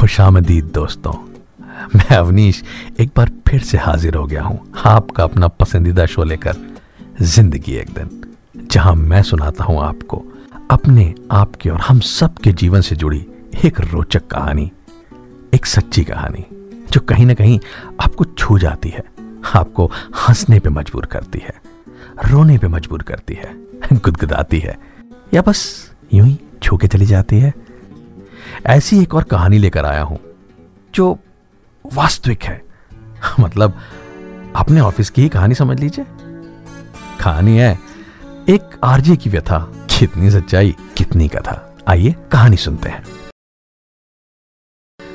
खुशामदीद, दोस्तों। मैं अवनीश एक बार फिर से हाजिर हो गया हूँ आपका अपना पसंदीदा शो लेकर, ज़िंदगी एक दिन, जहाँ मैं सुनाता हूँ आपको अपने, आपके और हम सब के जीवन से जुड़ी एक रोचक कहानी, एक सच्ची कहानी, जो कहीं ना कहीं आपको छू जाती है, आपको हंसने पे मजबूर करती है, रोने पे मजबूर करती है, गुदगुदाती है, या बस यूँ ही छू के चली जाती है। ऐसी एक और कहानी लेकर आया हूँ, जो वास्तविक है। मतलब अपने ऑफ़िस की ही कहानी समझ लीजिए। कहानी है, एक आरजे की व्यथा। कितनी सच्चाई, कितनी कथा। आइए, कहानी सुनते हैं।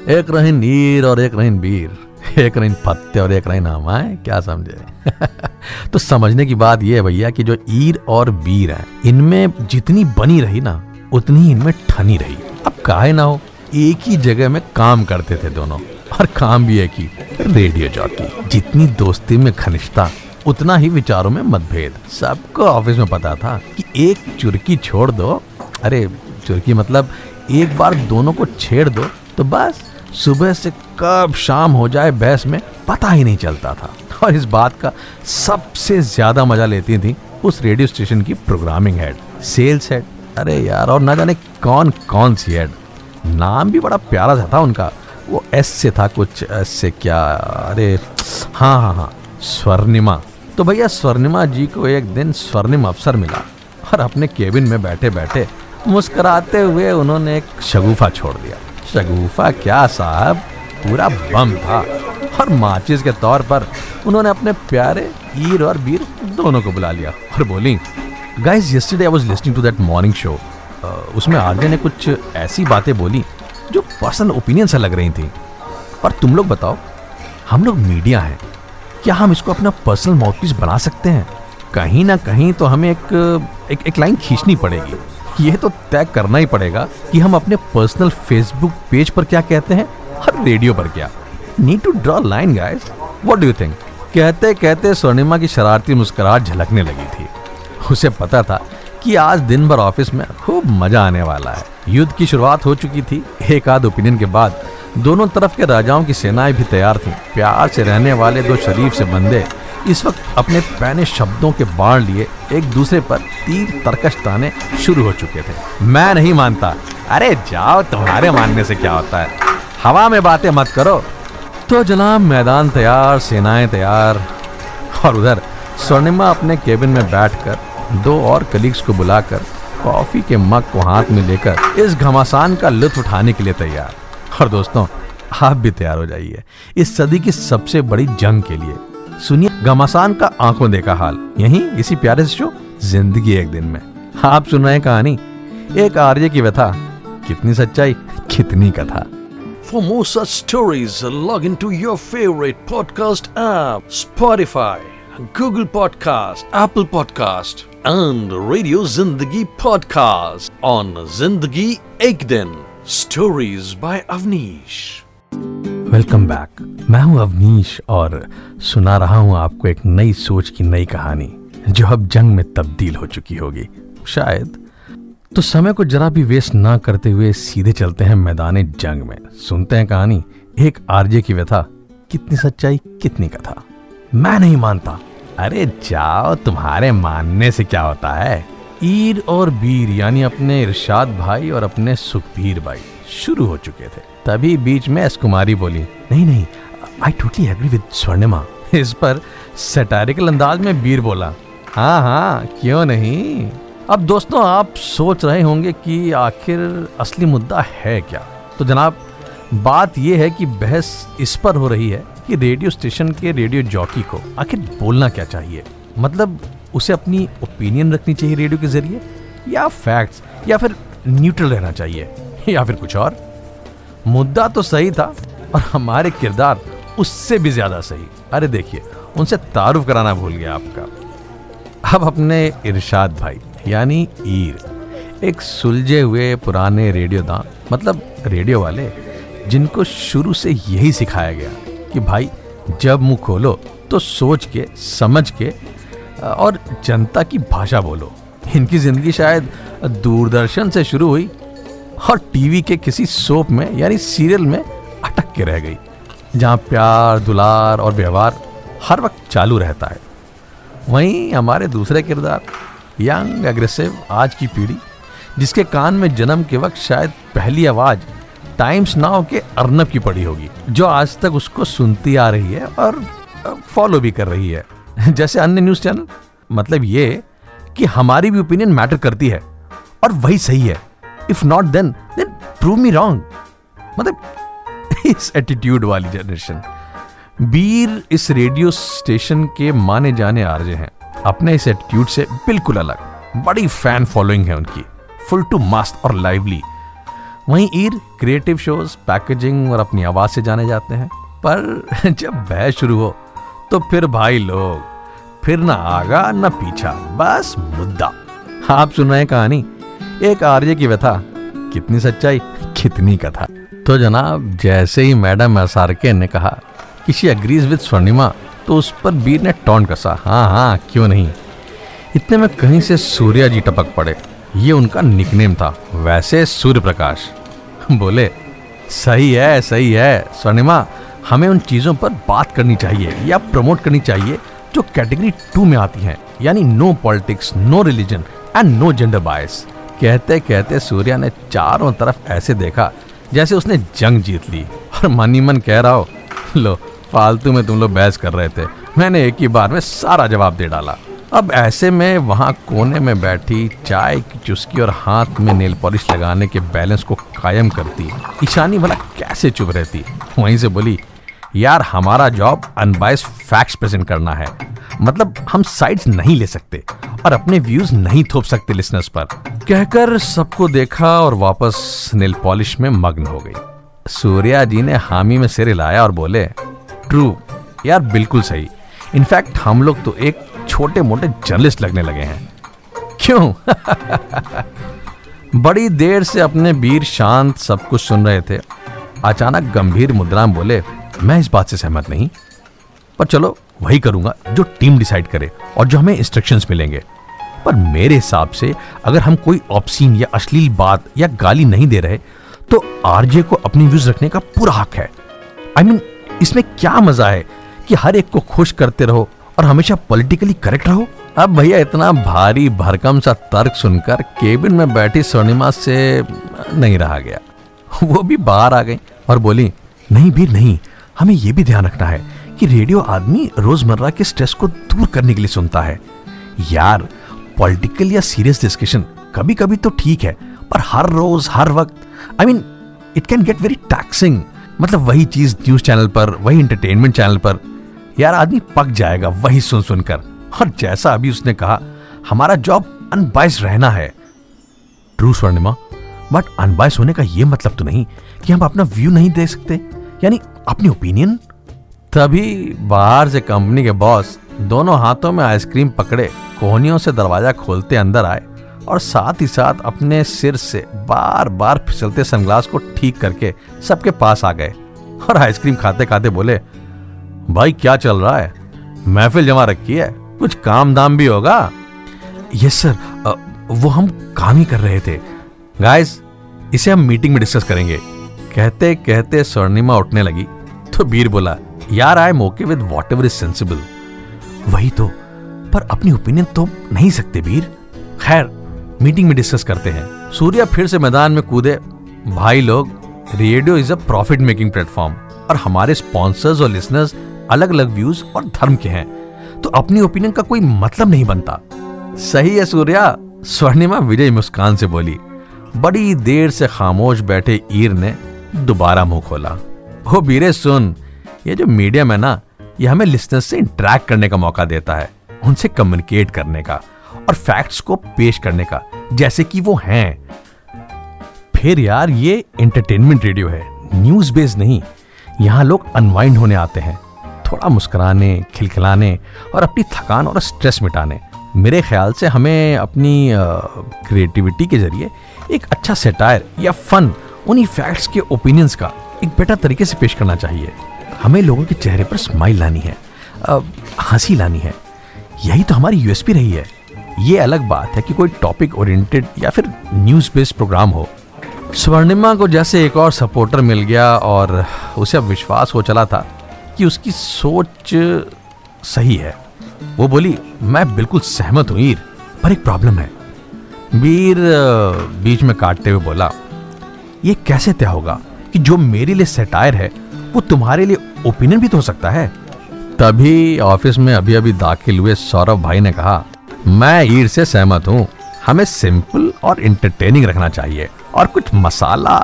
एक रहीन नीर और एक रहीन बीर। एक रहीन पत्ते और एक रहीन हमाए क्या समझे? तो समझने की बात यह है भैया कि जो ईर और बीर है, इनमें जितनी बनी रही ना, उतनी इनमें ठनी रही। अब काहे ना हो, एक ही जगह में काम करते थे दोनों, और काम भी एक ही, रेडियो जॉकी। जितनी दोस्ती में घनिष्ठता उतना ही विचारों में मतभेद। सबको ऑफ़िस में पता था कि एक चुरकी छोड़ दो। अरे, चुरकी मतलब एक बार दोनों को छेड़ दो तो बस, सुबह से कब शाम हो जाए बहस में पता ही नहीं चलता था। और इस बात का सबसे ज़्यादा मज़ा लेती थी उस रेडियो स्टेशन की प्रोग्रामिंग हेड, सेल्स हेड। अरे यार, और ना जाने कौन कौन सी हेड नाम भी बड़ा प्यारा सा था उनका। वो एस से था कुछ, एस से क्या? अरे हाँ हाँ हाँ स्वर्णिमा। तो भैया, स्वर्णिमा जी को एक दिन स्वर्णिम अवसर मिला और अपने केबिन में बैठे बैठे मुस्कुराते हुए उन्होंने एक शगुफा छोड़ दिया। शगुफा क्या साहब? पूरा बम था और माचिस के तौर पर उन्होंने अपने प्यारे ईर और बीर दोनों को बुला लिया और बोली guys yesterday I was listening to that morning show उसमें आरजे ने कुछ ऐसी बातें बोली जो पर्सनल ओपिनियन से लग रही थी। और तुम लोग बताओ हम लोग मीडिया हैं। क्या हम इसको अपना पर्सनल माउथपीस बना सकते हैं? कहीं ना कहीं तो हमें एक एक, एक लाइन खींचनी पड़ेगी। यह तो तय करना ही पड़ेगा कि हम अपने पर्सनल फेसबुक पेज पर क्या कहते हैं और रेडियो पर क्या। Need to draw line guys what do you think कहते कहते स्वर्णिमा की शरारती मुस्कुराहट झलकने लगी थी। उसे पता था कि आज दिन भर ऑफ़िस में खूब मज़ा आने वाला है। युद्ध की शुरुआत हो चुकी थी। एक आध ओपिनियन के बाद दोनों तरफ़ के राजाओं की सेनाएँ भी तैयार थीं। प्यार से रहने वाले दो शरीफ से बंदे इस वक्त अपने पैने शब्दों के बाण लिए एक दूसरे पर तीर तरकश ताने शुरू हो चुके थे। मैं नहीं मानता। अरे जाओ, तुम्हारे मानने से क्या होता है? हवा में बातें मत करो। तो जनाब मैदान तैयार, सेनाएँ तैयार और उधर स्वर्णिमा अपने केबिन में बैठकर दो और कलीग्स को बुलाकर कॉफ़ी के मग को हाथ में लेकर इस घमासान का लुत्फ उठाने के लिए तैयार। और दोस्तों आप भी तैयार हो जाइए इस सदी की सबसे बड़ी जंग के लिए। सुनिए घमासान का आँखों देखा हाल। यही इसी प्यारे से शो ज़िंदगी एक दिन में। आप सुन रहे कहानी एक आर्य की व्यथा। कितनी सच्चाई कितनी कथा। For more such stories, log into your favorite podcast app Spotify, Google Podcast, Apple Podcast, and Radio Zindagi Podcast on Zindagi Ek Din. Stories by Avnish. Welcome back मैं हूँ अवनीश और सुना रहा हूँ आपको एक नई सोच की नई कहानी जो अब जंग में तब्दील हो चुकी होगी शायद तो समय को जरा भी वेस्ट ना करते हुए सीधे चलते हैं मैदान जंग में सुनते हैं कहानी एक आरजे की व्यथा कितनी सच्चाई कितनी कथा मैं नहीं मानता। अरे जाओ, तुम्हारे मानने से क्या होता है? ईर और बीर, यानी अपने इरशाद भाई और अपने सुखबीर भाई, शुरू हो चुके थे। तभी बीच में एस कुमारी बोली, नहीं नहीं I totally agree with Swarnima. इस पर सेटारिकल अंदाज में बीर बोला हाँ हाँ क्यों नहीं? अब दोस्तों, आप सोच रहे होंगे कि आखिर असली मुद्दा है क्या? तो जनाब, बात यह है कि बहस इस पर हो रही है कि रेडियो स्टेशन के रेडियो जॉकी को आखिर बोलना क्या चाहिए? मतलब उसे अपनी ओपिनियन रखनी चाहिए रेडियो के ज़रिए? या फैक्ट्स या फिर न्यूट्रल रहना चाहिए? या फिर कुछ और? मुद्दा तो सही था, और हमारे किरदार उससे भी ज़्यादा सही। अरे देखिए, उनसे तारुफ कराना भूल गया आपका। अब अपने इरशाद भाई, यानी ईर, एक सुलझे हुए पुराने रेडियो दान मतलब रेडियो वाले, जिनको शुरू से यही सिखाया गया। कि भाई, जब मुँह खोलो तो सोच के, समझ के, और जनता की भाषा बोलो। इनकी ज़िंदगी शायद दूरदर्शन से शुरू हुई और टीवी के किसी सोप में, यानी सीरियल में अटक के रह गई, जहाँ प्यार, दुलार और व्यवहार हर वक्त चालू रहता है। वहीं हमारे दूसरे किरदार, यंग, एग्रेसिव, आज की पीढ़ी, जिसके कान में जन्म के वक्त शायद पहली आवाज़ टाइम्स नाउ के अर्नब की पड़ी होगी, जो आज तक उसको सुनती आ रही है और फॉलो भी कर रही है। जैसे अन्य न्यूज़ चैनल मतलब ये कि हमारी भी ओपिनियन मैटर करती है, और वही सही है। If not then then prove me wrong मतलब इस एटीट्यूड वाली जनरेशन बीर इस रेडियो स्टेशन के माने जाने आरजे हैं। अपने इस एटीट्यूड से बिल्कुल अलग। बड़ी फ़ैन फॉलोइंग है उनकी। फुल टू मस्त और लाइवली वहीं ईर क्रिएटिव शोज़ पैकेजिंग और अपनी आवाज़ से जाने जाते हैं। पर जब बहस शुरू हो तो फिर भाई लोग, फिर ना आगा, ना पीछा, बस मुद्दा। आप सुन रहे कहानी, एक आर्य की व्यथा, कितनी सच्चाई, कितनी कथा। तो जनाब, जैसे ही मैडम एस ने कहा कि शी अग्रीज विद स्वर्णिमा तो उस पर बीर ने टॉन कसा। हाँ हाँ क्यों नहीं? इतने में कहीं से सूर्या जी टपक पड़े। ये उनका निकनेम था, वैसे सूर्य प्रकाश बोले, सही है सही है। स्वर्णिमा, हमें उन चीज़ों पर बात करनी चाहिए या प्रमोट करनी चाहिए जो कैटेगरी टू में आती हैं, यानी no politics, no religion and no gender bias. कहते कहते सूर्या ने चारों तरफ़ ऐसे देखा, जैसे उसने जंग जीत ली। और मनी मन कह रहा हो, लो, फालतू में तुम लोग बहस कर रहे थे। मैंने एक ही बार में सारा जवाब दे डाला। अब ऐसे में वहाँ कोने में बैठी चाय की चुस्की और हाथ में नेल पॉलिश लगाने के बैलेंस को कायम करती ईशानी भला कैसे चुप रहती वहीं से बोली, यार, हमारा जॉब अनबाइस फैक्ट्स प्रेजेंट करना है। मतलब हम साइड्स नहीं ले सकते और अपने व्यूज़ नहीं थोप सकते लिसनर्स पर। कहकर सबको देखा और वापस नील पॉलिश में मग्न हो गई। सूर्या जी ने हामी में सिर हिलाया और बोले ट्रू यार, बिल्कुल सही। इनफैक्ट हम लोग तो एक छोटे मोटे जर्नलिस्ट लगने लगे हैं। क्यों? बड़ी देर से अपने वीर शांत सब कुछ सुन रहे थे। अचानक गंभीर मुद्रा में बोले मैं इस बात से सहमत नहीं पर चलो वही करूँगा जो टीम डिसाइड करे और जो हमें इंस्ट्रक्शंस मिलेंगे। पर मेरे हिसाब से अगर हम कोई ऑप्सीन या अश्लील बात या गाली नहीं दे रहे तो आरजे को अपनी व्यूज़ रखने का पूरा हक है। आई I मीन mean, इसमें क्या मज़ा है कि हर एक को खुश करते रहो और हमेशा पॉलिटिकली करेक्ट रहो। अब भैया इतना भारी भरकम सा तर्क सुनकर केबिन में बैठी स्वर्णिमा से नहीं रहा गया। वो भी बाहर आ गई और बोली, नहीं भी नहीं, हमें यह भी ध्यान रखना है कि रेडियो आदमी रोज़मर्रा के स्ट्रेस को दूर करने के लिए सुनता है। यार पॉलिटिकल या सीरियस डिस्कशन कभी कभी तो ठीक है, पर हर रोज, हर वक्त I mean it can get very taxing मतलब वही चीज़ न्यूज़ चैनल पर, वही इंटरटेनमेंट चैनल पर यार आदमी पक जाएगा, वही सुन सुनकर। और जैसा अभी उसने कहा, हमारा जॉब अनबाइस रहना है। ट्रू स्वर्णिमा। बट अनबाइस होने का यह मतलब तो नहीं कि हम अपना व्यू नहीं दे सकते। यानी अपनी ओपिनियन तभी बाहर से कंपनी के बॉस दोनों हाथों में आइसक्रीम पकड़े, कोहनियों से दरवाज़ा खोलते अंदर आए और साथ ही साथ अपने सिर से बार बार फिसलते सनग्लास को ठीक करके सबके पास आ गए। और आइसक्रीम खाते खाते बोले भाई, क्या चल रहा है? महफिल जमा रखी है। कुछ काम दाम भी होगा? Yes, sir. वो हम काम ही कर रहे थे। गाइस, इसे हम मीटिंग में डिस्कस करेंगे। कहते कहते स्वर्णिमा उठने लगी। तो बीर बोला, यार, I am okay with whatever is sensible. वही तो। पर अपनी ओपिनियन तो नहीं सकते बीर खैर, मीटिंग में डिस्कस करते हैं। सूर्या फिर से मैदान में कूदे। भाई लोग, radio is a profit making platform और हमारे स्पॉन्सर्स और लिसनर्स अलग अलग व्यूज़ और धर्म के हैं। तो अपनी ओपिनियन का कोई मतलब नहीं बनता। सही है सूर्या, स्वर्णिमा विजय मुस्कान से बोली, बड़ी देर से खामोश बैठे ईर ने दोबारा मुँह खोला। हो बीरे सुन, ये जो मीडियम है ना, ये हमें लिस्टनर्स से इंटरेक्ट करने का मौका देता है, उनसे कम्युनिकेट करने का और फैक्ट्स को पेश करने का, जैसे कि वो हैं। फिर यार ये एंटरटेनमेंट रेडियो है न्यूज़ बेस्ड नहीं, यहाँ लोग अनवाइंड होने आते हैं। थोड़ा मुस्कराने, खिलखिलाने और अपनी थकान और स्ट्रेस मिटाने। मेरे ख्याल से हमें अपनी क्रिएटिविटी के ज़रिए एक अच्छा सेटायर या फन उन्हीं फैक्ट्स के ओपिनियंस का एक बेटर तरीके से पेश करना चाहिए। हमें लोगों के चेहरे पर स्माइल लानी है हँसी लानी है। यही तो हमारी यूएसपी रही है। ये अलग बात है कि कोई टॉपिक ओरिएंटेड या फिर न्यूज़ बेस्ड प्रोग्राम हो। स्वर्णिमा को जैसे एक और सपोर्टर मिल गया और उसे अब विश्वास हो चला था। कि उसकी सोच सही है। वो बोली, मैं बिल्कुल सहमत हूँ ईर, पर एक प्रॉब्लम है। वीर बीच में काटते हुए बोला, ये कैसे तय होगा कि जो मेरे लिए सेटायर है, वो तुम्हारे लिए ओपिनियन भी तो हो सकता है? तभी ऑफ़िस में अभी अभी दाखिल हुए सौरभ भाई ने कहा, मैं ईर से सहमत हूँ। हमें सिंपल और इंटरटेनिंग रखना चाहिए और कुछ मसाला,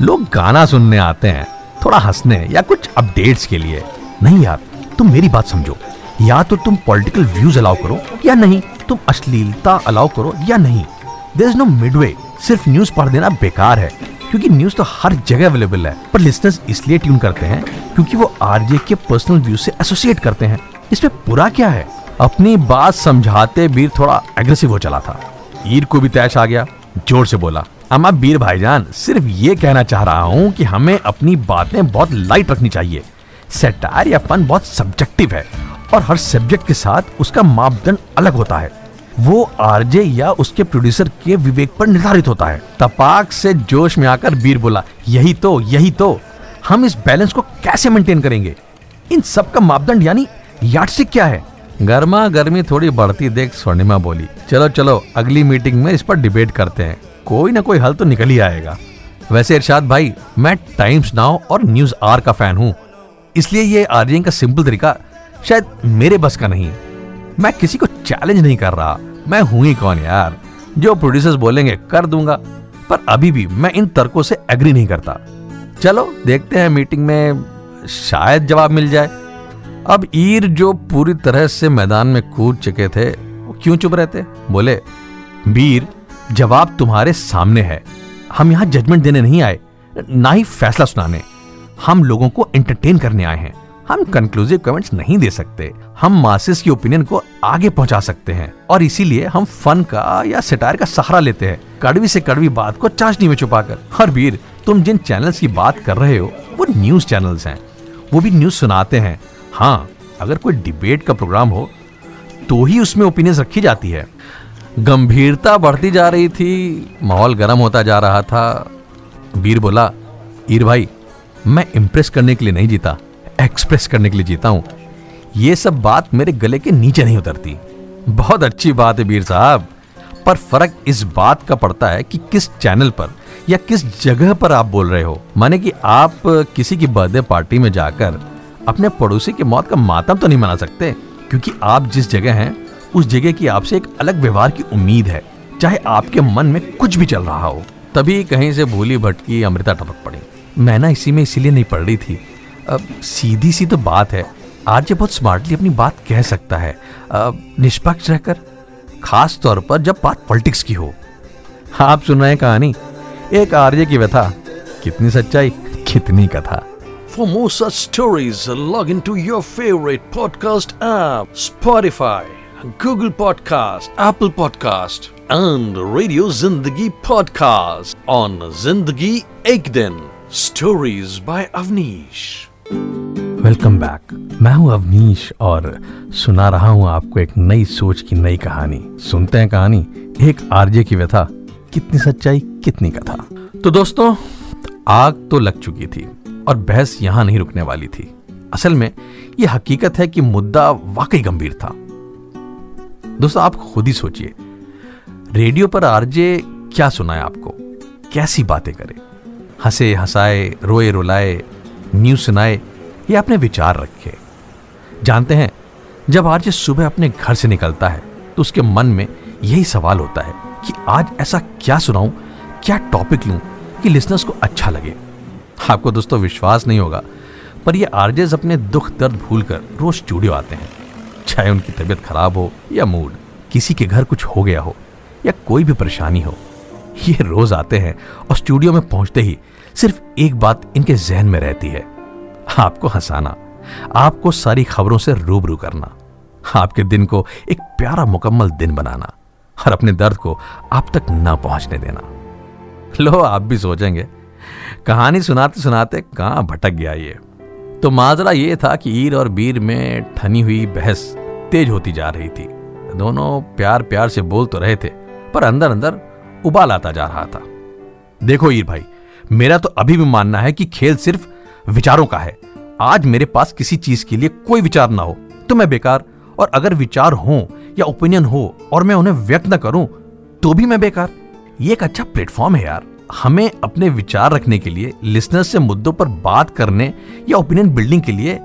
लोग गाना सुनने आते हैं। थोड़ा हंसने या कुछ अपडेट्स के लिए। नहीं यार, तुम मेरी बात समझो। या तो तुम पॉलिटिकल व्यूज़ अलाउ करो या नहीं, तुम अश्लीलता अलाउ करो या नहीं। देर इज़ नो मिडवे सिर्फ़ न्यूज़ पढ़ देना बेकार है। क्योंकि न्यूज़ तो हर जगह अवेलेबल है, पर लिसनर्स इसलिए ट्यून करते हैं क्योंकि वो आरजे के पर्सनल व्यू से एसोसिएट करते हैं। इसमें बुरा क्या है? अपनी बात समझाते बीर थोड़ा एग्रेसिव हो चला था। ईर को भी तैश आ गया। ज़ोर से बोला अमा बीर भाईजान, सिर्फ़ ये कहना चाह रहा हूँ कि हमें अपनी बातें बहुत लाइट रखनी चाहिए। सेटायर या फन बहुत सब्जेक्टिव है और हर सब्जेक्ट के साथ उसका मापदंड अलग होता है। वो आरजे या उसके प्रोड्यूसर के विवेक पर निर्धारित होता है। तपाक से जोश में आकर बीर बोला, यही तो यही तो। हम इस बैलेंस को कैसे मेंटेन करेंगे? इन सब का मापदंड यानी यार्डस्टिक क्या है? गर्मा गर्मी थोड़ी बढ़ती देख स्वर्णिमा बोली, चलो चलो, अगली मीटिंग में इस पर डिबेट करते हैं। कोई ना कोई हल तो निकल ही आएगा। वैसे इरशाद भाई, मैं टाइम्स नाउ और न्यूज़ आर का फ़ैन हूँ। इसलिए ये आर्यन का सिंपल तरीका शायद मेरे बस का नहीं। मैं किसी को चैलेंज नहीं कर रहा। मैं हूँ ही कौन यार? जो प्रोड्यूसर्स बोलेंगे, कर दूँगा। पर अभी भी मैं इन तर्कों से एग्री नहीं करता। चलो, देखते हैं मीटिंग में शायद जवाब मिल जाए। अब ईर जो पूरी तरह से मैदान में कूद चुके थे, वो क्यों चुप रहते? बोले, वीर, जवाब तुम्हारे सामने है। हम यहाँ जजमेंट देने नहीं आए, ना ही फैसला सुनाने। हम लोगों को एंटरटेन करने आए हैं। हम कंक्लूसिव कमेंट्स नहीं दे सकते। हम मासिस की ओपिनियन को आगे पहुँचा सकते हैं। और इसीलिए हम फन का या सिटार का सहारा लेते हैं। कड़वी से कड़वी बात को चाशनी में छुपाकर। हर वीर, तुम जिन चैनल्स की बात कर रहे हो, वो न्यूज़ चैनल्स हैं। वो भी न्यूज़ सुनाते हैं। हाँ अगर कोई डिबेट का प्रोग्राम हो तो ही उसमें ओपिनियंस रखी जाती है। गंभीरता बढ़ती जा रही थी, माहौल गर्म होता जा रहा था। वीर बोला, ईर भाई, मैं इम्प्रेस करने के लिए नहीं जीता एक्सप्रेस करने के लिए जीता हूँ। ये सब बात मेरे गले के नीचे नहीं उतरती। बहुत अच्छी बात है वीर साहब, पर फ़र्क इस बात का पड़ता है कि किस चैनल पर या किस जगह पर आप बोल रहे हो। माने कि आप किसी की बर्थडे पार्टी में जाकर अपने पड़ोसी की मौत का मातम तो नहीं मना सकते, क्योंकि आप जिस जगह हैं, उस जगह की आपसे एक अलग व्यवहार की उम्मीद है, चाहे आपके मन में कुछ भी चल रहा हो। तभी कहीं से भूली भटकी अमृता टपक पड़ी। मैं ना इसी में इसीलिए नहीं पढ़ रही थी। अब सीधी सी तो बात है आर्य बहुत स्मार्टली अपनी बात कह सकता है। निष्पक्ष रहकर, खास तौर पर जब बात पॉलिटिक्स की हो। आप सुन रहे हैं कहानी, एक आर्य की व्यथा, कितनी सच्चाई, कितनी कथा। For more such stories, log into your favorite podcast app Spotify, Google Podcast, Apple Podcast, and Radio Zindagi Podcast on Zindagi Ek Din. Stories by Avnish. Welcome back मैं हूँ अवनीश और सुना रहा हूँ आपको एक नई सोच की नई कहानी सुनते हैं कहानी एक आरजे की व्यथा कितनी सच्चाई कितनी कथा तो दोस्तों आग तो लग चुकी थी और बहस यहाँ नहीं रुकने वाली थी। असल में यह हकीकत है कि मुद्दा वाकई गंभीर था। दोस्तों, आप खुद ही सोचिए, रेडियो पर आरजे क्या सुनाए आपको? कैसी बातें करे? हंसे, हंसाए, रोए, रुलाए, न्यूज़ सुनाए, या अपने विचार रखे। जानते हैं, जब आरजे सुबह अपने घर से निकलता है तो उसके मन में यही सवाल होता है कि आज ऐसा क्या सुनाऊं, क्या टॉपिक लूँ कि लिसनर्स को अच्छा लगे। आपको दोस्तों विश्वास नहीं होगा, पर ये आरजेस अपने दुख दर्द भूलकर रोज स्टूडियो आते हैं। चाहे उनकी तबीयत खराब हो या मूड किसी के घर कुछ हो गया हो या कोई भी परेशानी हो, ये रोज आते हैं और स्टूडियो में पहुँचते ही सिर्फ़ एक बात इनके जहन में रहती है, आपको हंसाना, आपको सारी खबरों से रूबरू करना, आपके दिन को एक प्यारा मुकम्मल दिन बनाना और अपने दर्द को आप तक न पहुँचने देना। लो, आप भी सोचेंगे। कहानी सुनाते सुनाते कहाँ भटक गया ये? तो माजरा ये था कि ईर और बीर में ठनी हुई बहस तेज होती जा रही थी। दोनों प्यार प्यार से बोल तो रहे थे, पर अंदर अंदर उबाल आता जा रहा था। देखो ईर भाई, मेरा तो अभी भी मानना है कि खेल सिर्फ़ विचारों का है। आज मेरे पास किसी चीज़ के लिए कोई विचार ना हो तो मैं बेकार। और अगर विचार हो या ओपिनियन हो और मैं उन्हें व्यक्त न करूँ तो भी मैं बेकार। ये एक अच्छा प्लेटफॉर्म है यार। हमें अपने विचार रखने के लिए लिसनर्स से मुद्दों पर बात करने या ओपिनियन बिल्डिंग के लिए,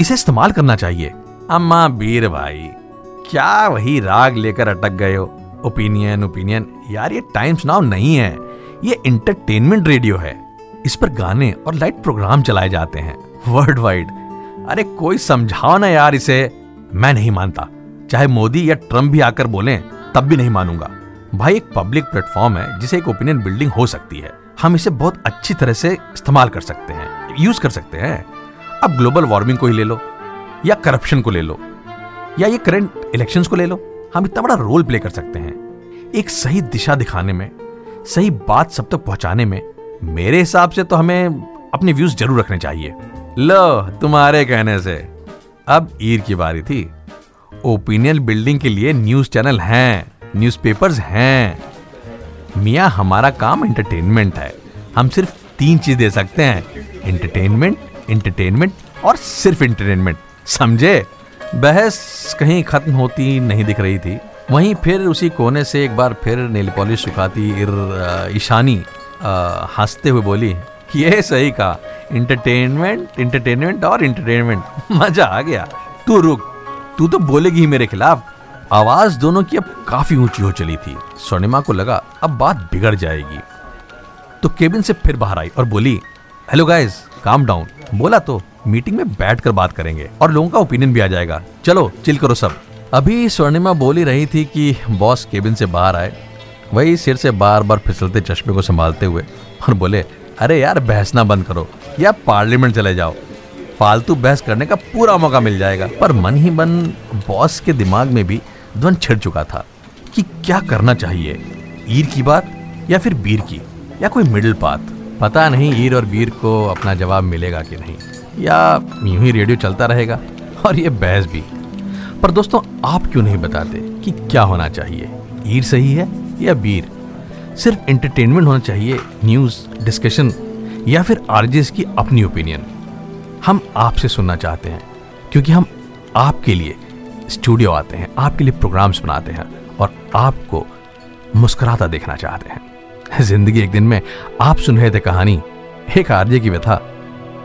इसे इस्तेमाल करना चाहिए। अम्मा बीर भाई, क्या वही राग लेकर अटक गए हो? ओपिनियन ओपिनियन यार ये टाइम्स नाउ नहीं है। ये इंटरटेनमेंट रेडियो है। इस पर गाने और लाइट प्रोग्राम चलाए जाते हैं वर्ल्ड वाइड अरे कोई समझाओ ना यार इसे। मैं नहीं मानता। चाहे मोदी या ट्रंप भी आकर बोले, तब भी नहीं मानूँगा। भाई, एक पब्लिक प्लेटफॉर्म है, जिसे एक ओपिनियन बिल्डिंग हो सकती है। हम इसे बहुत अच्छी तरह से इस्तेमाल कर सकते हैं यूज़ कर सकते हैं। अब ग्लोबल वार्मिंग को ही ले लो, या करप्शन को ले लो, या ये करंट इलेक्शंस को ले लो। हम इतना बड़ा रोल प्ले कर सकते हैं। एक सही दिशा दिखाने में, सही बात सब तक पहुँचाने में, मेरे हिसाब से तो हमें अपने व्यूज़ ज़रूर रखने चाहिए। लो, तुम्हारे कहने से। अब ईर की बारी थी। ओपिनियन बिल्डिंग के लिए न्यूज़ चैनल हैं। न्यूज़पेपर्स हैं। मिया, हमारा काम एंटरटेनमेंट है। हम सिर्फ़ तीन चीज़ दे सकते हैं। एंटरटेनमेंट एंटरटेनमेंट और सिर्फ़ एंटरटेनमेंट समझे? बहस कहीं खत्म होती नहीं दिख रही थी। वहीं फिर उसी कोने से एक बार फिर नील पॉलिश सुखाती इर ईशानी हँसते हुए बोली, ये सही कहा। इंटरटेनमेंट इंटरटेनमेंट और इंटरटेनमेंट मज़ा आ गया। तू रुक। तू तो बोलेगी मेरे खिलाफ। आवाज़ दोनों की अब काफ़ी ऊँची हो चली थी। स्वर्णिमा को लगा, अब बात बिगड़ जाएगी। तो केबिन से फिर बाहर आई और बोली, हेलो गाइस काम डाउन बोला तो मीटिंग में बैठ कर बात करेंगे और लोगों का ओपिनियन भी आ जाएगा। चलो चिल करो सब. अभी स्वर्णिमा बोली रही थी कि बॉस केबिन से बाहर आए, वही सिर से बार बार फिसलते चश्मे को संभालते हुए और बोले, अरे यार बहस बहसना बंद करो या पार्लियामेंट चले जाओ। फालतू बहस करने का पूरा मौका मिल जाएगा। पर मन ही मन बॉस के दिमाग में भी द्वंद छिड़ चुका था कि क्या करना चाहिए? ईर की बात या फिर बीर की? या कोई मिडिल पाथ? पता नहीं ईर और बीर को अपना जवाब मिलेगा कि नहीं। या यूँ ही रेडियो चलता रहेगा। और ये बहस भी। पर दोस्तों, आप क्यों नहीं बताते कि क्या होना चाहिए? ईर सही है या बीर? सिर्फ़ एंटरटेनमेंट होना चाहिए न्यूज़ डिस्कशन या फिर आरजेस की अपनी ओपिनियन हम आपसे सुनना चाहते हैं, क्योंकि हम आपके लिए स्टूडियो आते हैं, आपके लिए प्रोग्राम्स बनाते हैं और आपको मुस्कुराता देखना चाहते हैं। ज़िंदगी एक दिन में आप सुन रहे थे कहानी, एक आर्य की व्यथा,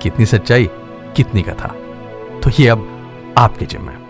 कितनी सच्चाई, कितनी कथा। तो ये अब आपके जिम्मे।